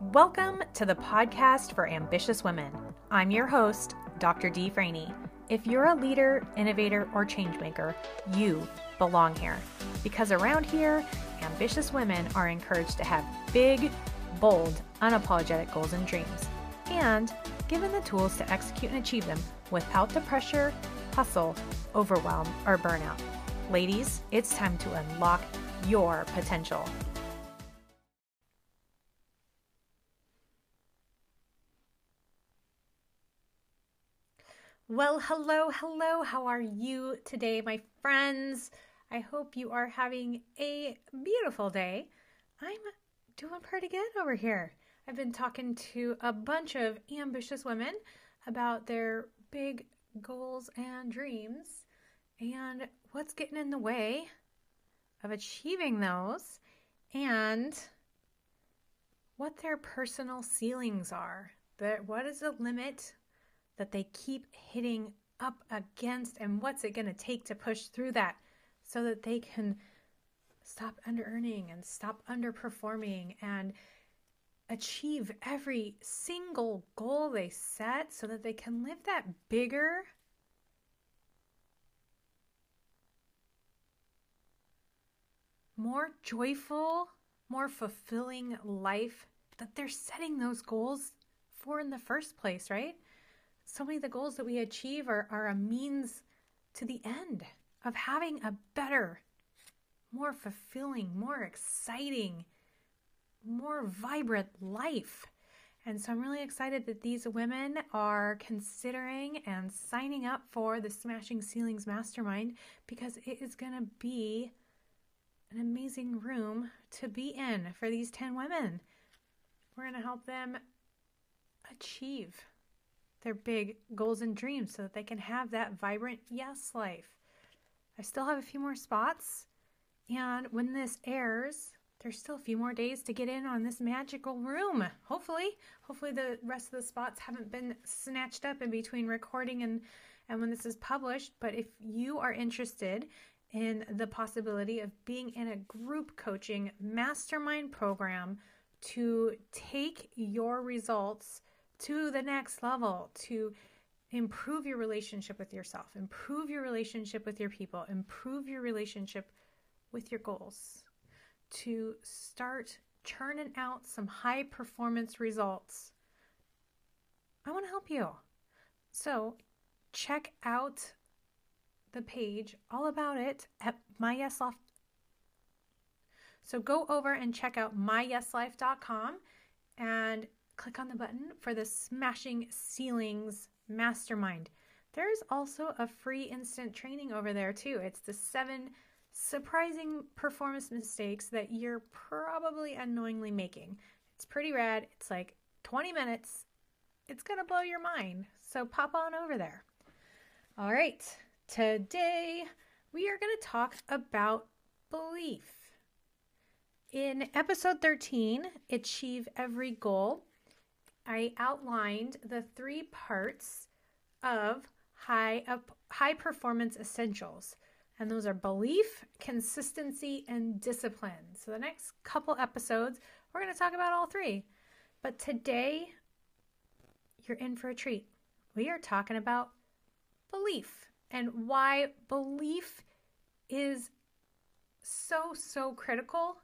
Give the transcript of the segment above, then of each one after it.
Welcome to the podcast for ambitious women. I'm your host, Dr. Dee Franey. If you're a leader, innovator, or changemaker, you belong here. Because around here, ambitious women are encouraged to have big, bold, unapologetic goals and dreams, and given the tools to execute and achieve them without the pressure, hustle, overwhelm, or burnout. Ladies, it's time to unlock your potential. Well, hello, hello. How are you today, my friends? I hope you are having a beautiful day. I'm doing pretty good over here. I've been talking to a bunch of ambitious women about their big goals and dreams and what's getting in the way of achieving those and what their personal ceilings are. That what is the limit that they keep hitting up against and what's it going to take to push through that so that they can stop under earning and stop underperforming and achieve every single goal they set so that they can live that bigger? More joyful more fulfilling life that they're setting those goals for in the first place right so many of the goals that we achieve are, are a means to the end of having a better, more fulfilling, more exciting, more vibrant life. And so I'm really excited that these women are considering and signing up for the Smashing Ceilings Mastermind because it is going to be an amazing room to be in for these 10 women. We're going to help them achieve their big goals and dreams so that they can have that vibrant yes life. I still have a few more spots, and when this airs, there's still a few more days to get in on this magical room. Hopefully, hopefully the rest of the spots haven't been snatched up in between recording and and when this is published, but if you are interested in the possibility of being in a group coaching mastermind program to take your results to the next level to improve your relationship with yourself, improve your relationship with your people, improve your relationship with your goals, to start churning out some high performance results. I want to help you. So, check out the page all about it at MyYesLife. So, go over and check out myyeslife.com and click on the button for the Smashing Ceilings Mastermind. There's also a free instant training over there too. It's the seven surprising performance mistakes that you're probably unknowingly making. It's pretty rad. It's like 20 minutes. It's going to blow your mind. So pop on over there. All right. Today we are going to talk about belief. In episode 13, Achieve Every Goal, I outlined the three parts of high up, high performance essentials. And those are belief, consistency, and discipline. So the next couple episodes, we're going to talk about all three. But today, you're in for a treat. We are talking about belief and why belief is so, so critical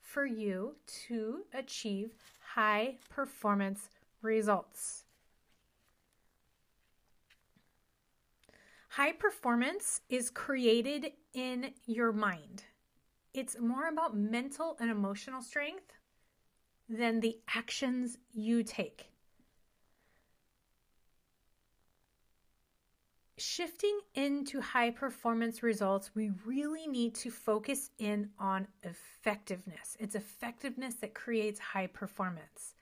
for you to achieve high performance results. High performance is created in your mind. It's more about mental and emotional strength than the actions you take. Shifting into high performance results, we really need to focus in on effectiveness. It's effectiveness that creates high performance.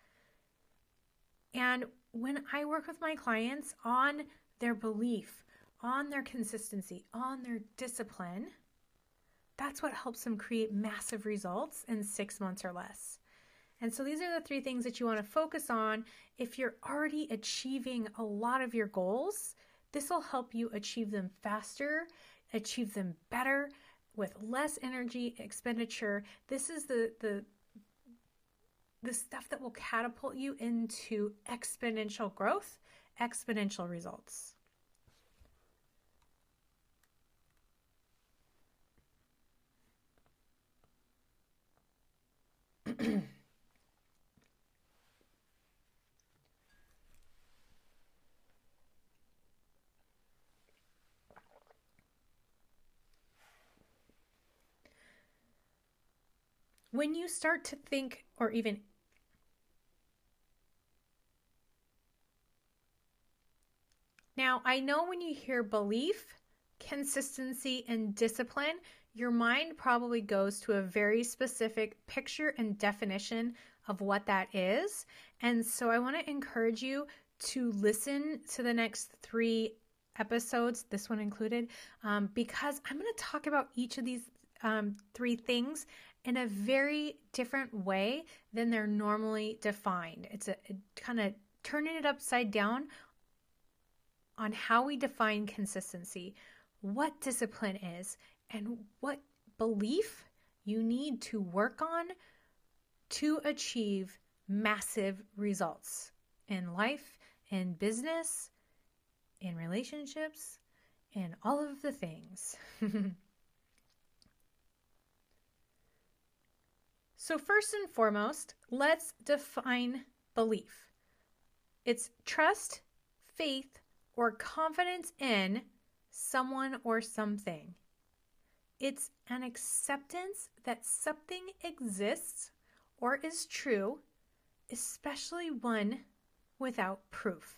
And when I work with my clients on their belief, on their consistency, on their discipline, that's what helps them create massive results in six months or less. And so these are the three things that you want to focus on. If you're already achieving a lot of your goals, this will help you achieve them faster, achieve them better with less energy expenditure. This is the the the stuff that will catapult you into exponential growth, exponential results. when you start to think or even Now, I know when you hear belief, consistency, and discipline, your mind probably goes to a very specific picture and definition of what that is. And so I want to encourage you to listen to the next three episodes, this one included, um, because I'm going to talk about each of these um, three things in a very different way than they're normally defined. It's a, a kind of turning it upside down on how we define consistency, what discipline is, and what belief you need to work on to achieve massive results in life, in business, in relationships, in all of the things. So, first and foremost, let's define belief it's trust, faith, or confidence in someone or something. It's an acceptance that something exists or is true, especially one without proof.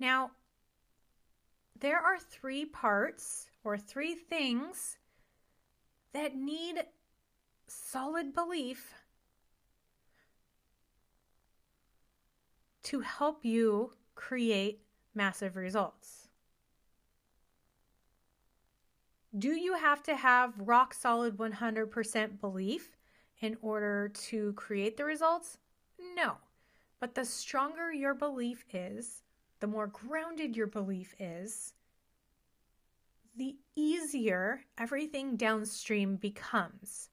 Now, there are three parts or three things that need solid belief to help you create massive results. Do you have to have rock solid 100% belief in order to create the results? No. But the stronger your belief is, the more grounded your belief is, the easier everything downstream becomes.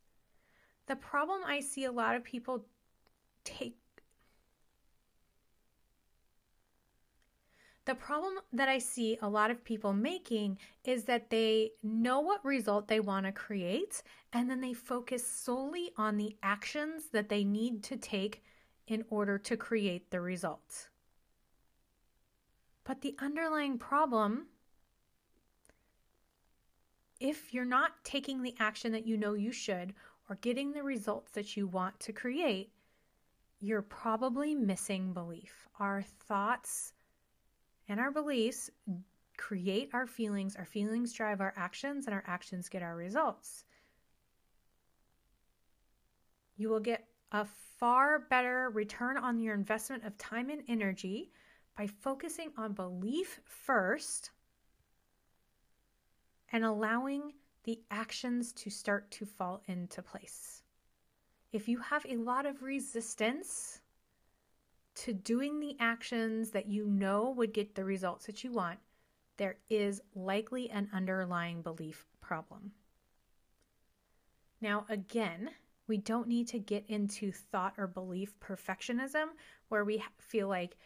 The problem I see a lot of people take The problem that I see a lot of people making is that they know what result they want to create and then they focus solely on the actions that they need to take in order to create the result. But the underlying problem, if you're not taking the action that you know you should or getting the results that you want to create, you're probably missing belief. Our thoughts and our beliefs create our feelings, our feelings drive our actions, and our actions get our results. You will get a far better return on your investment of time and energy by focusing on belief first and allowing the actions to start to fall into place. If you have a lot of resistance to doing the actions that you know would get the results that you want, there is likely an underlying belief problem. Now, again, we don't need to get into thought or belief perfectionism where we feel like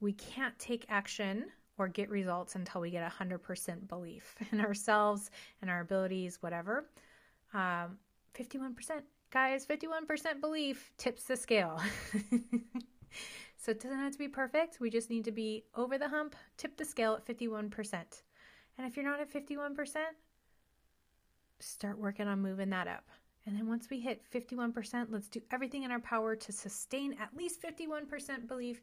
we can't take action or get results until we get 100% belief in ourselves and our abilities, whatever. Um, 51%, guys, 51% belief tips the scale. so it doesn't have to be perfect. We just need to be over the hump, tip the scale at 51%. And if you're not at 51%, start working on moving that up. And then once we hit 51%, let's do everything in our power to sustain at least 51% belief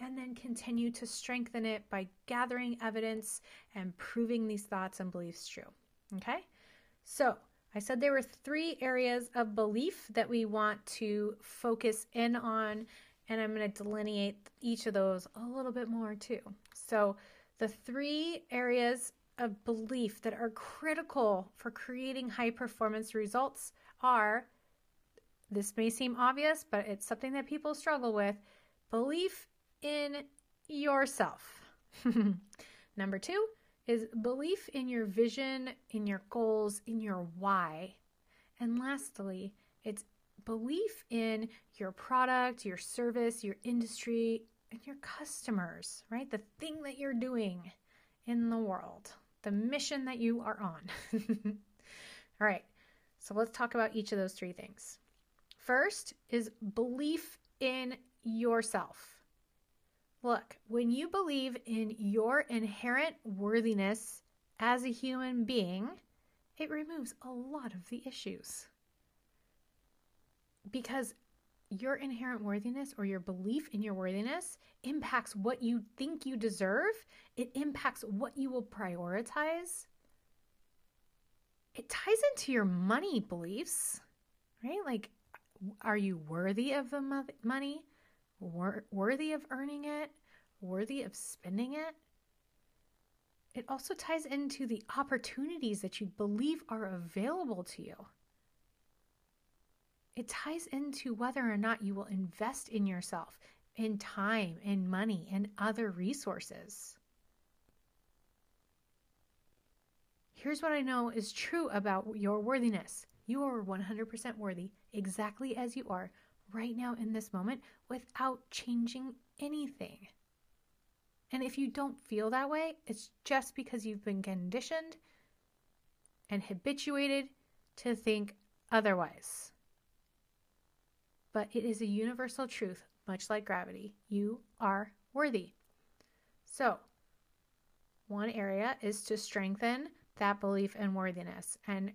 and then continue to strengthen it by gathering evidence and proving these thoughts and beliefs true. Okay? So, I said there were three areas of belief that we want to focus in on, and I'm going to delineate each of those a little bit more too. So, the three areas of belief that are critical for creating high performance results are this may seem obvious, but it's something that people struggle with belief in yourself. Number two is belief in your vision, in your goals, in your why. And lastly, it's belief in your product, your service, your industry, and your customers, right? The thing that you're doing in the world, the mission that you are on. All right, so let's talk about each of those three things. First is belief in yourself. Look, when you believe in your inherent worthiness as a human being, it removes a lot of the issues. Because your inherent worthiness or your belief in your worthiness impacts what you think you deserve, it impacts what you will prioritize. It ties into your money beliefs, right? Like, are you worthy of the money? worthy of earning it? Worthy of spending it? It also ties into the opportunities that you believe are available to you. It ties into whether or not you will invest in yourself, in time, in money, and other resources. Here's what I know is true about your worthiness you are 100% worthy exactly as you are right now in this moment without changing anything. And if you don't feel that way, it's just because you've been conditioned and habituated to think otherwise. But it is a universal truth, much like gravity. You are worthy. So, one area is to strengthen that belief in worthiness. And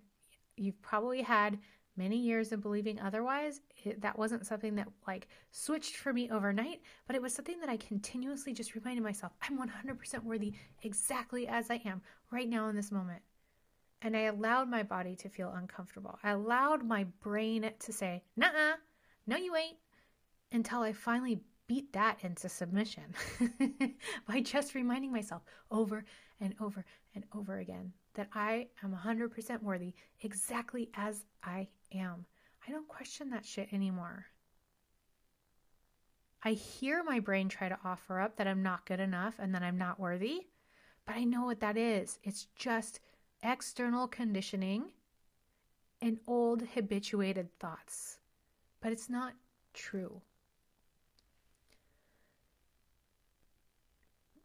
you've probably had many years of believing otherwise. It, that wasn't something that like switched for me overnight, but it was something that I continuously just reminded myself I'm 100% worthy exactly as I am right now in this moment. And I allowed my body to feel uncomfortable. I allowed my brain to say, nah, no, you ain't, until I finally beat that into submission by just reminding myself over and over and over again that I am 100% worthy exactly as I am. I don't question that shit anymore. I hear my brain try to offer up that I'm not good enough and that I'm not worthy, but I know what that is. It's just external conditioning and old habituated thoughts but it's not true.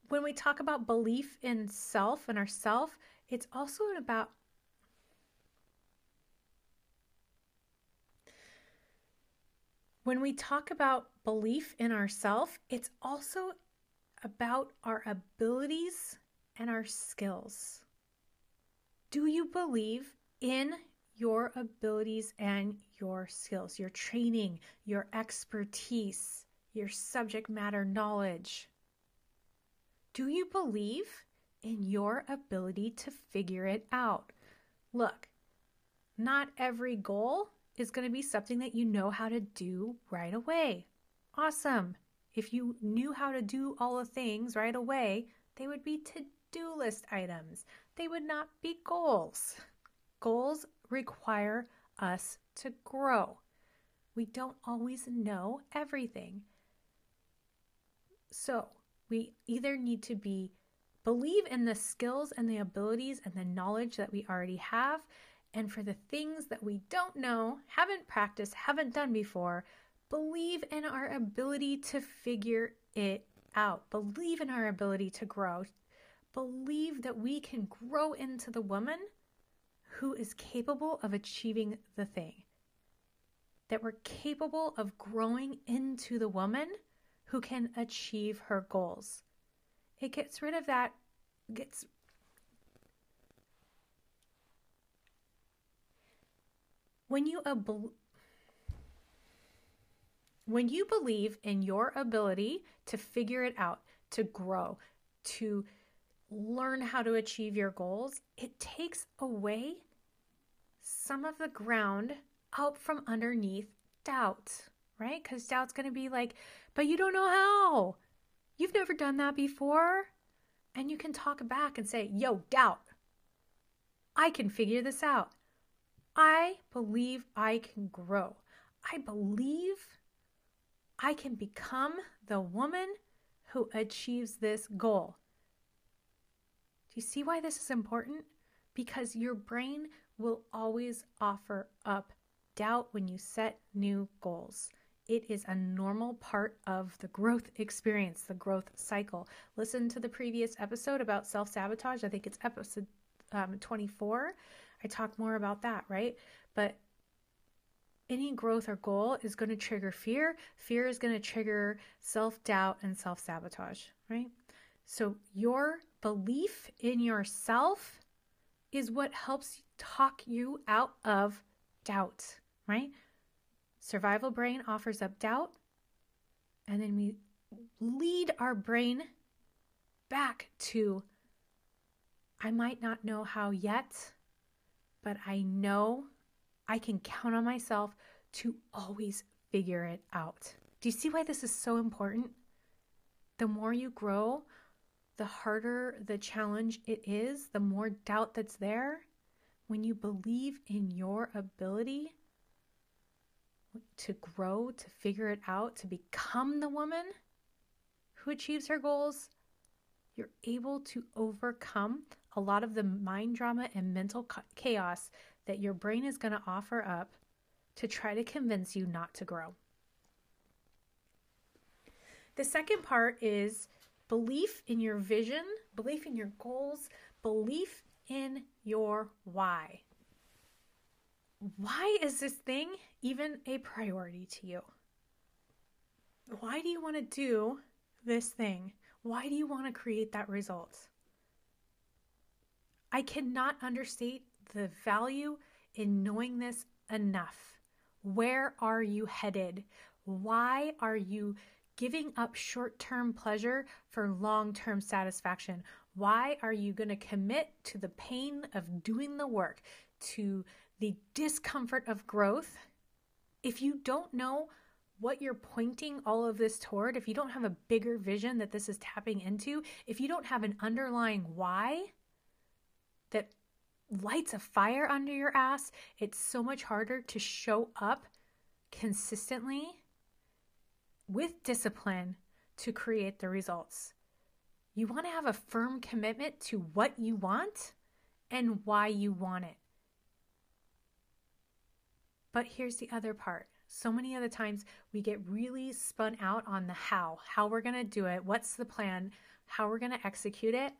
When we talk about belief in self and ourself, it's also about when we talk about belief in ourself, it's also about our abilities and our skills. Do you believe in your abilities and your skills, your training, your expertise, your subject matter knowledge? Do you believe in your ability to figure it out? Look, not every goal is going to be something that you know how to do right away. Awesome. If you knew how to do all the things right away, they would be to do list items. They would not be goals. Goals require us to grow. We don't always know everything. So, we either need to be believe in the skills and the abilities and the knowledge that we already have and for the things that we don't know, haven't practiced, haven't done before, believe in our ability to figure it out. Believe in our ability to grow. Believe that we can grow into the woman who is capable of achieving the thing. That we're capable of growing into the woman who can achieve her goals. It gets rid of that, gets when you ab- when you believe in your ability to figure it out, to grow, to learn how to achieve your goals, it takes away some of the ground out from underneath doubt, right? Because doubt's going to be like, but you don't know how. You've never done that before. And you can talk back and say, yo, doubt. I can figure this out. I believe I can grow. I believe I can become the woman who achieves this goal. Do you see why this is important? Because your brain will always offer up doubt when you set new goals. It is a normal part of the growth experience, the growth cycle. Listen to the previous episode about self sabotage. I think it's episode um, 24. I talk more about that, right? But any growth or goal is going to trigger fear. Fear is going to trigger self doubt and self sabotage, right? So, your belief in yourself is what helps talk you out of doubt, right? Survival brain offers up doubt, and then we lead our brain back to I might not know how yet, but I know I can count on myself to always figure it out. Do you see why this is so important? The more you grow, the harder the challenge it is, the more doubt that's there. When you believe in your ability to grow, to figure it out, to become the woman who achieves her goals, you're able to overcome a lot of the mind drama and mental chaos that your brain is going to offer up to try to convince you not to grow. The second part is belief in your vision, belief in your goals, belief in your why. Why is this thing even a priority to you? Why do you want to do this thing? Why do you want to create that result? I cannot understate the value in knowing this enough. Where are you headed? Why are you giving up short term pleasure for long term satisfaction? Why are you going to commit to the pain of doing the work, to the discomfort of growth? If you don't know what you're pointing all of this toward, if you don't have a bigger vision that this is tapping into, if you don't have an underlying why that lights a fire under your ass, it's so much harder to show up consistently with discipline to create the results. You want to have a firm commitment to what you want and why you want it. But here's the other part. So many other times we get really spun out on the how, how we're going to do it, what's the plan, how we're going to execute it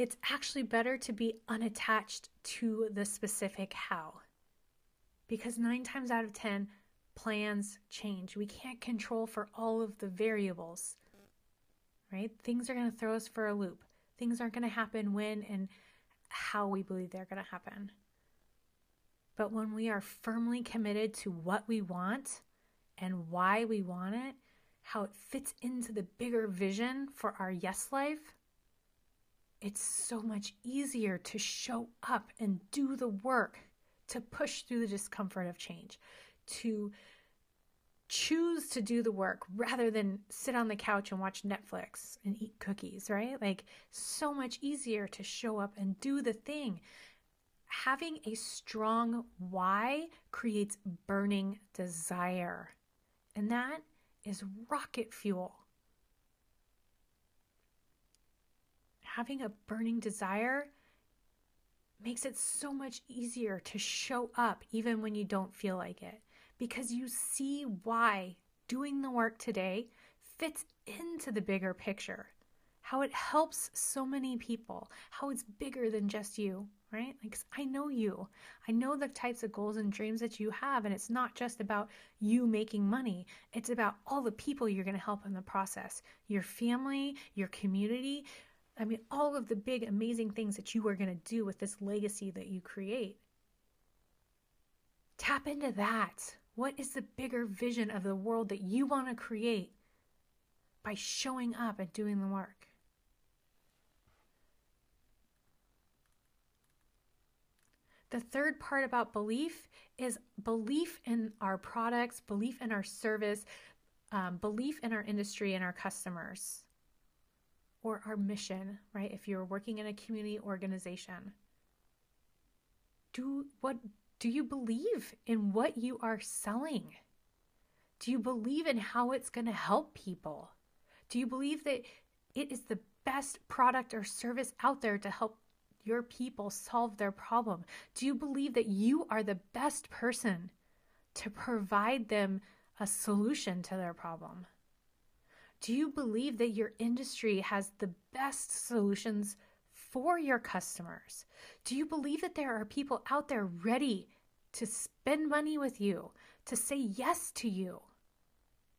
it's actually better to be unattached to the specific how. Because nine times out of 10, plans change. We can't control for all of the variables, right? Things are going to throw us for a loop. Things aren't going to happen when and how we believe they're going to happen. But when we are firmly committed to what we want and why we want it, how it fits into the bigger vision for our yes life, it's so much easier to show up and do the work to push through the discomfort of change, to choose to do the work rather than sit on the couch and watch Netflix and eat cookies, right? Like, so much easier to show up and do the thing. Having a strong why creates burning desire, and that is rocket fuel having a burning desire makes it so much easier to show up even when you don't feel like it because you see why doing the work today fits into the bigger picture. How it helps so many people, how it's bigger than just you, right? Like, I know you. I know the types of goals and dreams that you have. And it's not just about you making money, it's about all the people you're going to help in the process your family, your community, I mean, all of the big, amazing things that you are going to do with this legacy that you create. Tap into that. What is the bigger vision of the world that you want to create by showing up and doing the work? The third part about belief is belief in our products, belief in our service, um, belief in our industry and our customers or our mission, right? If you're working in a community organization, do what do you believe in what you are selling? Do you believe in how it's going to help people? Do you believe that it is the best product or service out there to help your people solve their problem? Do you believe that you are the best person to provide them a solution to their problem? Do you believe that your industry has the best solutions for your customers? Do you believe that there are people out there ready to spend money with you, to say yes to you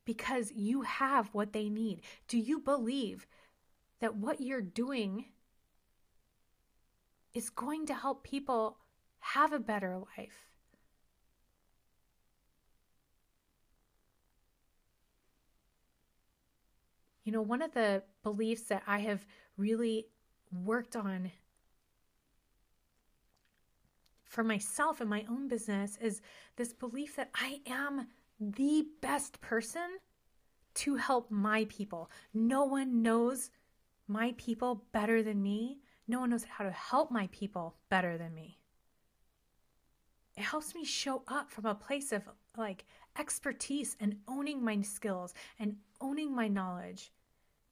because you have what they need? Do you believe that what you're doing is going to help people have a better life? You know, one of the beliefs that I have really worked on for myself and my own business is this belief that I am the best person to help my people. No one knows my people better than me. No one knows how to help my people better than me. It helps me show up from a place of like expertise and owning my skills and owning my knowledge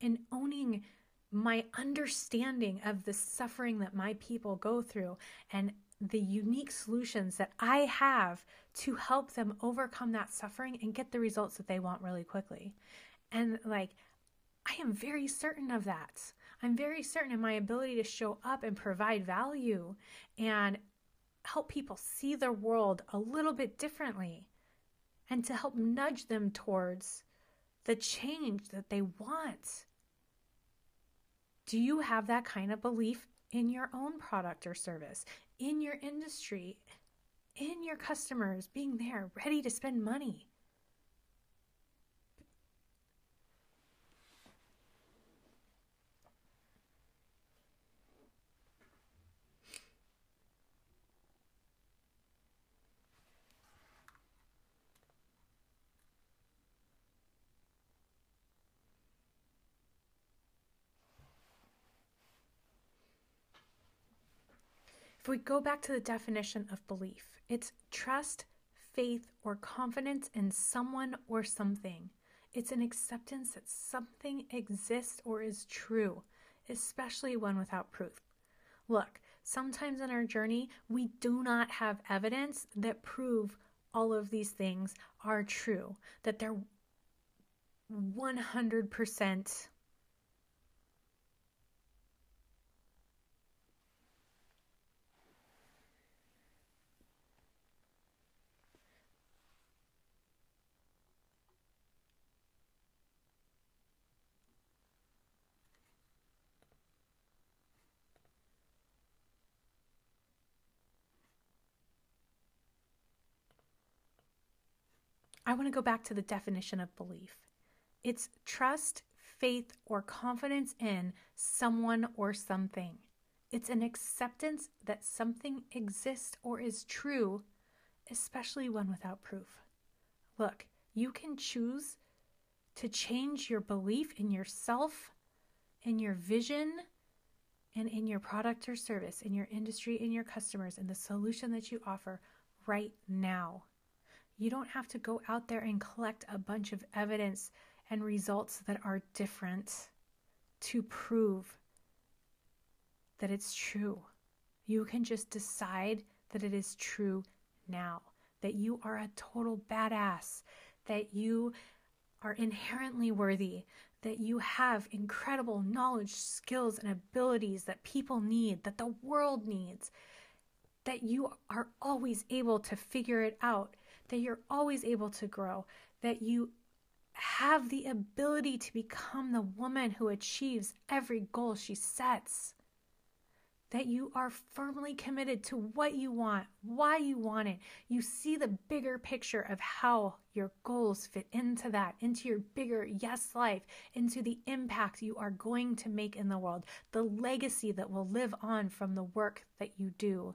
and owning my understanding of the suffering that my people go through and the unique solutions that I have to help them overcome that suffering and get the results that they want really quickly. And like, I am very certain of that. I'm very certain in my ability to show up and provide value and help people see their world a little bit differently and to help nudge them towards the change that they want. Do you have that kind of belief in your own product or service, in your industry, in your customers, being there, ready to spend money? If we go back to the definition of belief, it's trust, faith, or confidence in someone or something. It's an acceptance that something exists or is true, especially one without proof. Look, sometimes in our journey, we do not have evidence that prove all of these things are true, that they're 100% I want to go back to the definition of belief it's trust, faith, or confidence in someone or something. It's an acceptance that something exists or is true, especially one without proof. Look, you can choose to change your belief in yourself, in your vision, and in your product or service, in your industry, in your customers, and the solution that you offer right now. You don't have to go out there and collect a bunch of evidence and results that are different to prove that it's true. You can just decide that it is true now, that you are a total badass, that you are inherently worthy, that you have incredible knowledge, skills, and abilities that people need, that the world needs, that you are always able to figure it out, that you're always able to grow, that you have the ability to become the woman who achieves every goal she sets. That you are firmly committed to what you want, why you want it. You see the bigger picture of how your goals fit into that, into your bigger yes life, into the impact you are going to make in the world, the legacy that will live on from the work that you do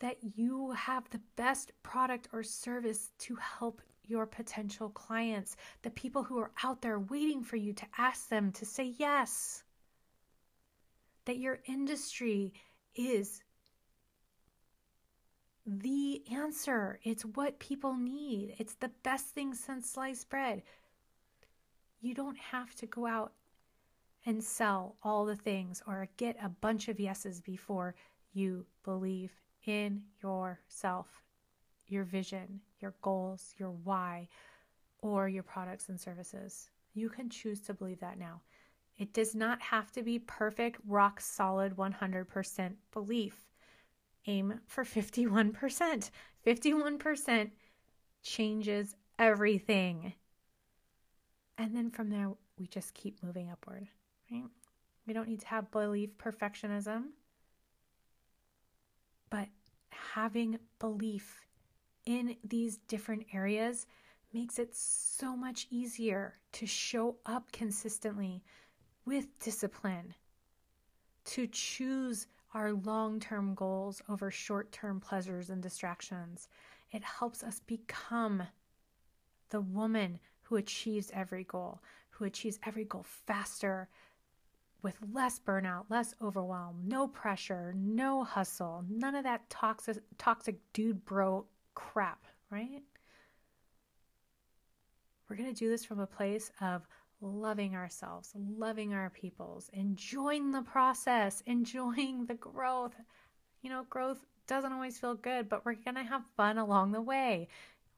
that you have the best product or service to help your potential clients, the people who are out there waiting for you to ask them to say yes. That your industry is the answer. It's what people need. It's the best thing since sliced bread. You don't have to go out and sell all the things or get a bunch of yeses before you believe in yourself, your vision, your goals, your why, or your products and services. You can choose to believe that now. It does not have to be perfect, rock solid 100% belief. Aim for 51%. 51% changes everything. And then from there, we just keep moving upward, right? We don't need to have belief perfectionism, but having belief in these different areas makes it so much easier to show up consistently with discipline, to choose our long term goals over short term pleasures and distractions. It helps us become the woman who achieves every goal, who achieves every goal faster, with less burnout, less overwhelm, no pressure, no hustle, none of that toxic toxic dude bro crap, right? We're going to do this from a place of loving ourselves, loving our peoples, enjoying the process, enjoying the growth. You know, growth doesn't always feel good, but we're going to have fun along the way.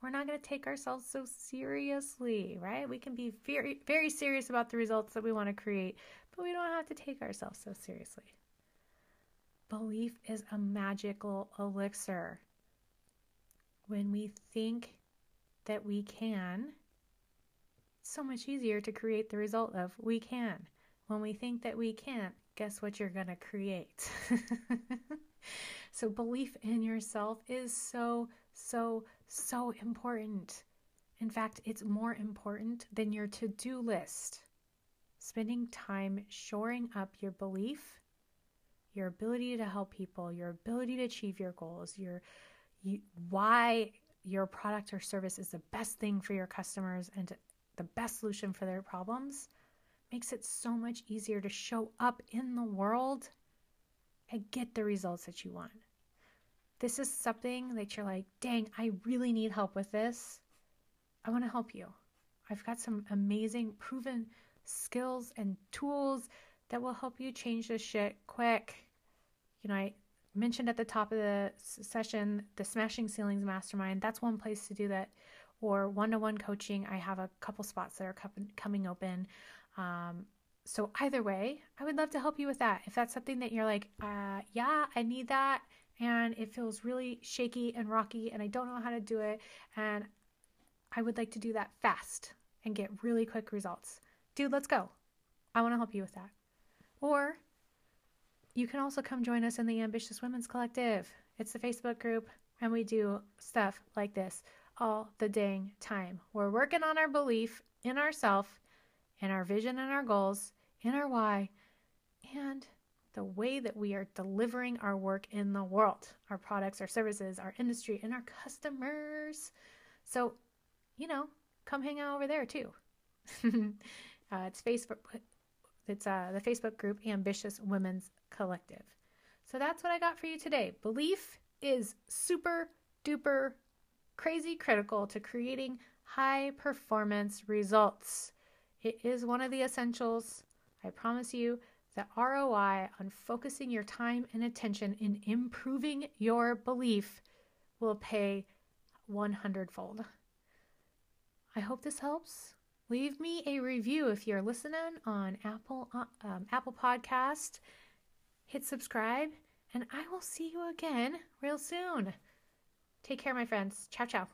We're not going to take ourselves so seriously, right? We can be very, very serious about the results that we want to create, but we don't have to take ourselves so seriously. Belief is a magical elixir. When we think that we can, so much easier to create the result of we can. When we think that we can't, guess what you're going to create? so, belief in yourself is so, so, so important. In fact, it's more important than your to do list. Spending time shoring up your belief, your ability to help people, your ability to achieve your goals, your you, why your product or service is the best thing for your customers and the best solution for their problems makes it so much easier to show up in the world and get the results that you want. This is something that you're like, dang, I really need help with this. I want to help you. I've got some amazing proven skills and tools that will help you change this shit quick. You know, I mentioned at the top of the session the Smashing Ceilings Mastermind. That's one place to do that or one to one coaching. I have a couple spots that are coming open. Um, so, either way, I would love to help you with that. If that's something that you're like, uh, yeah, I need that, and it feels really shaky and rocky, and I don't know how to do it, and I would like to do that fast and get really quick results. Dude, let's go. I want to help you with that. Or you can also come join us in the Ambitious Women's Collective. It's the Facebook group, and we do stuff like this all the dang time. We're working on our belief in ourself, in our vision and our goals, in our why, and the way that we are delivering our work in the world, our products, our services, our industry, and our customers. So, you know, come hang out over there too. uh, it's Facebook. It's uh, the Facebook group Ambitious Women's Collective. So that's what I got for you today. Belief is super duper crazy critical to creating high performance results. It is one of the essentials. I promise you, the ROI on focusing your time and attention in improving your belief will pay 100 fold. I hope this helps. Leave me a review if you're listening on Apple uh, um, Apple Podcast. Hit subscribe, and I will see you again real soon. Take care, my friends. Ciao, ciao.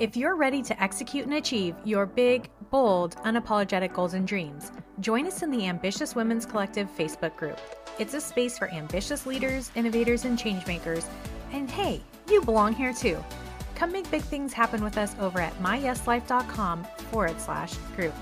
If you're ready to execute and achieve your big, bold, unapologetic goals and dreams, join us in the Ambitious Women's Collective Facebook group. It's a space for ambitious leaders, innovators, and changemakers. And hey, you belong here too. Come make big things happen with us over at myyeslife.com forward slash group.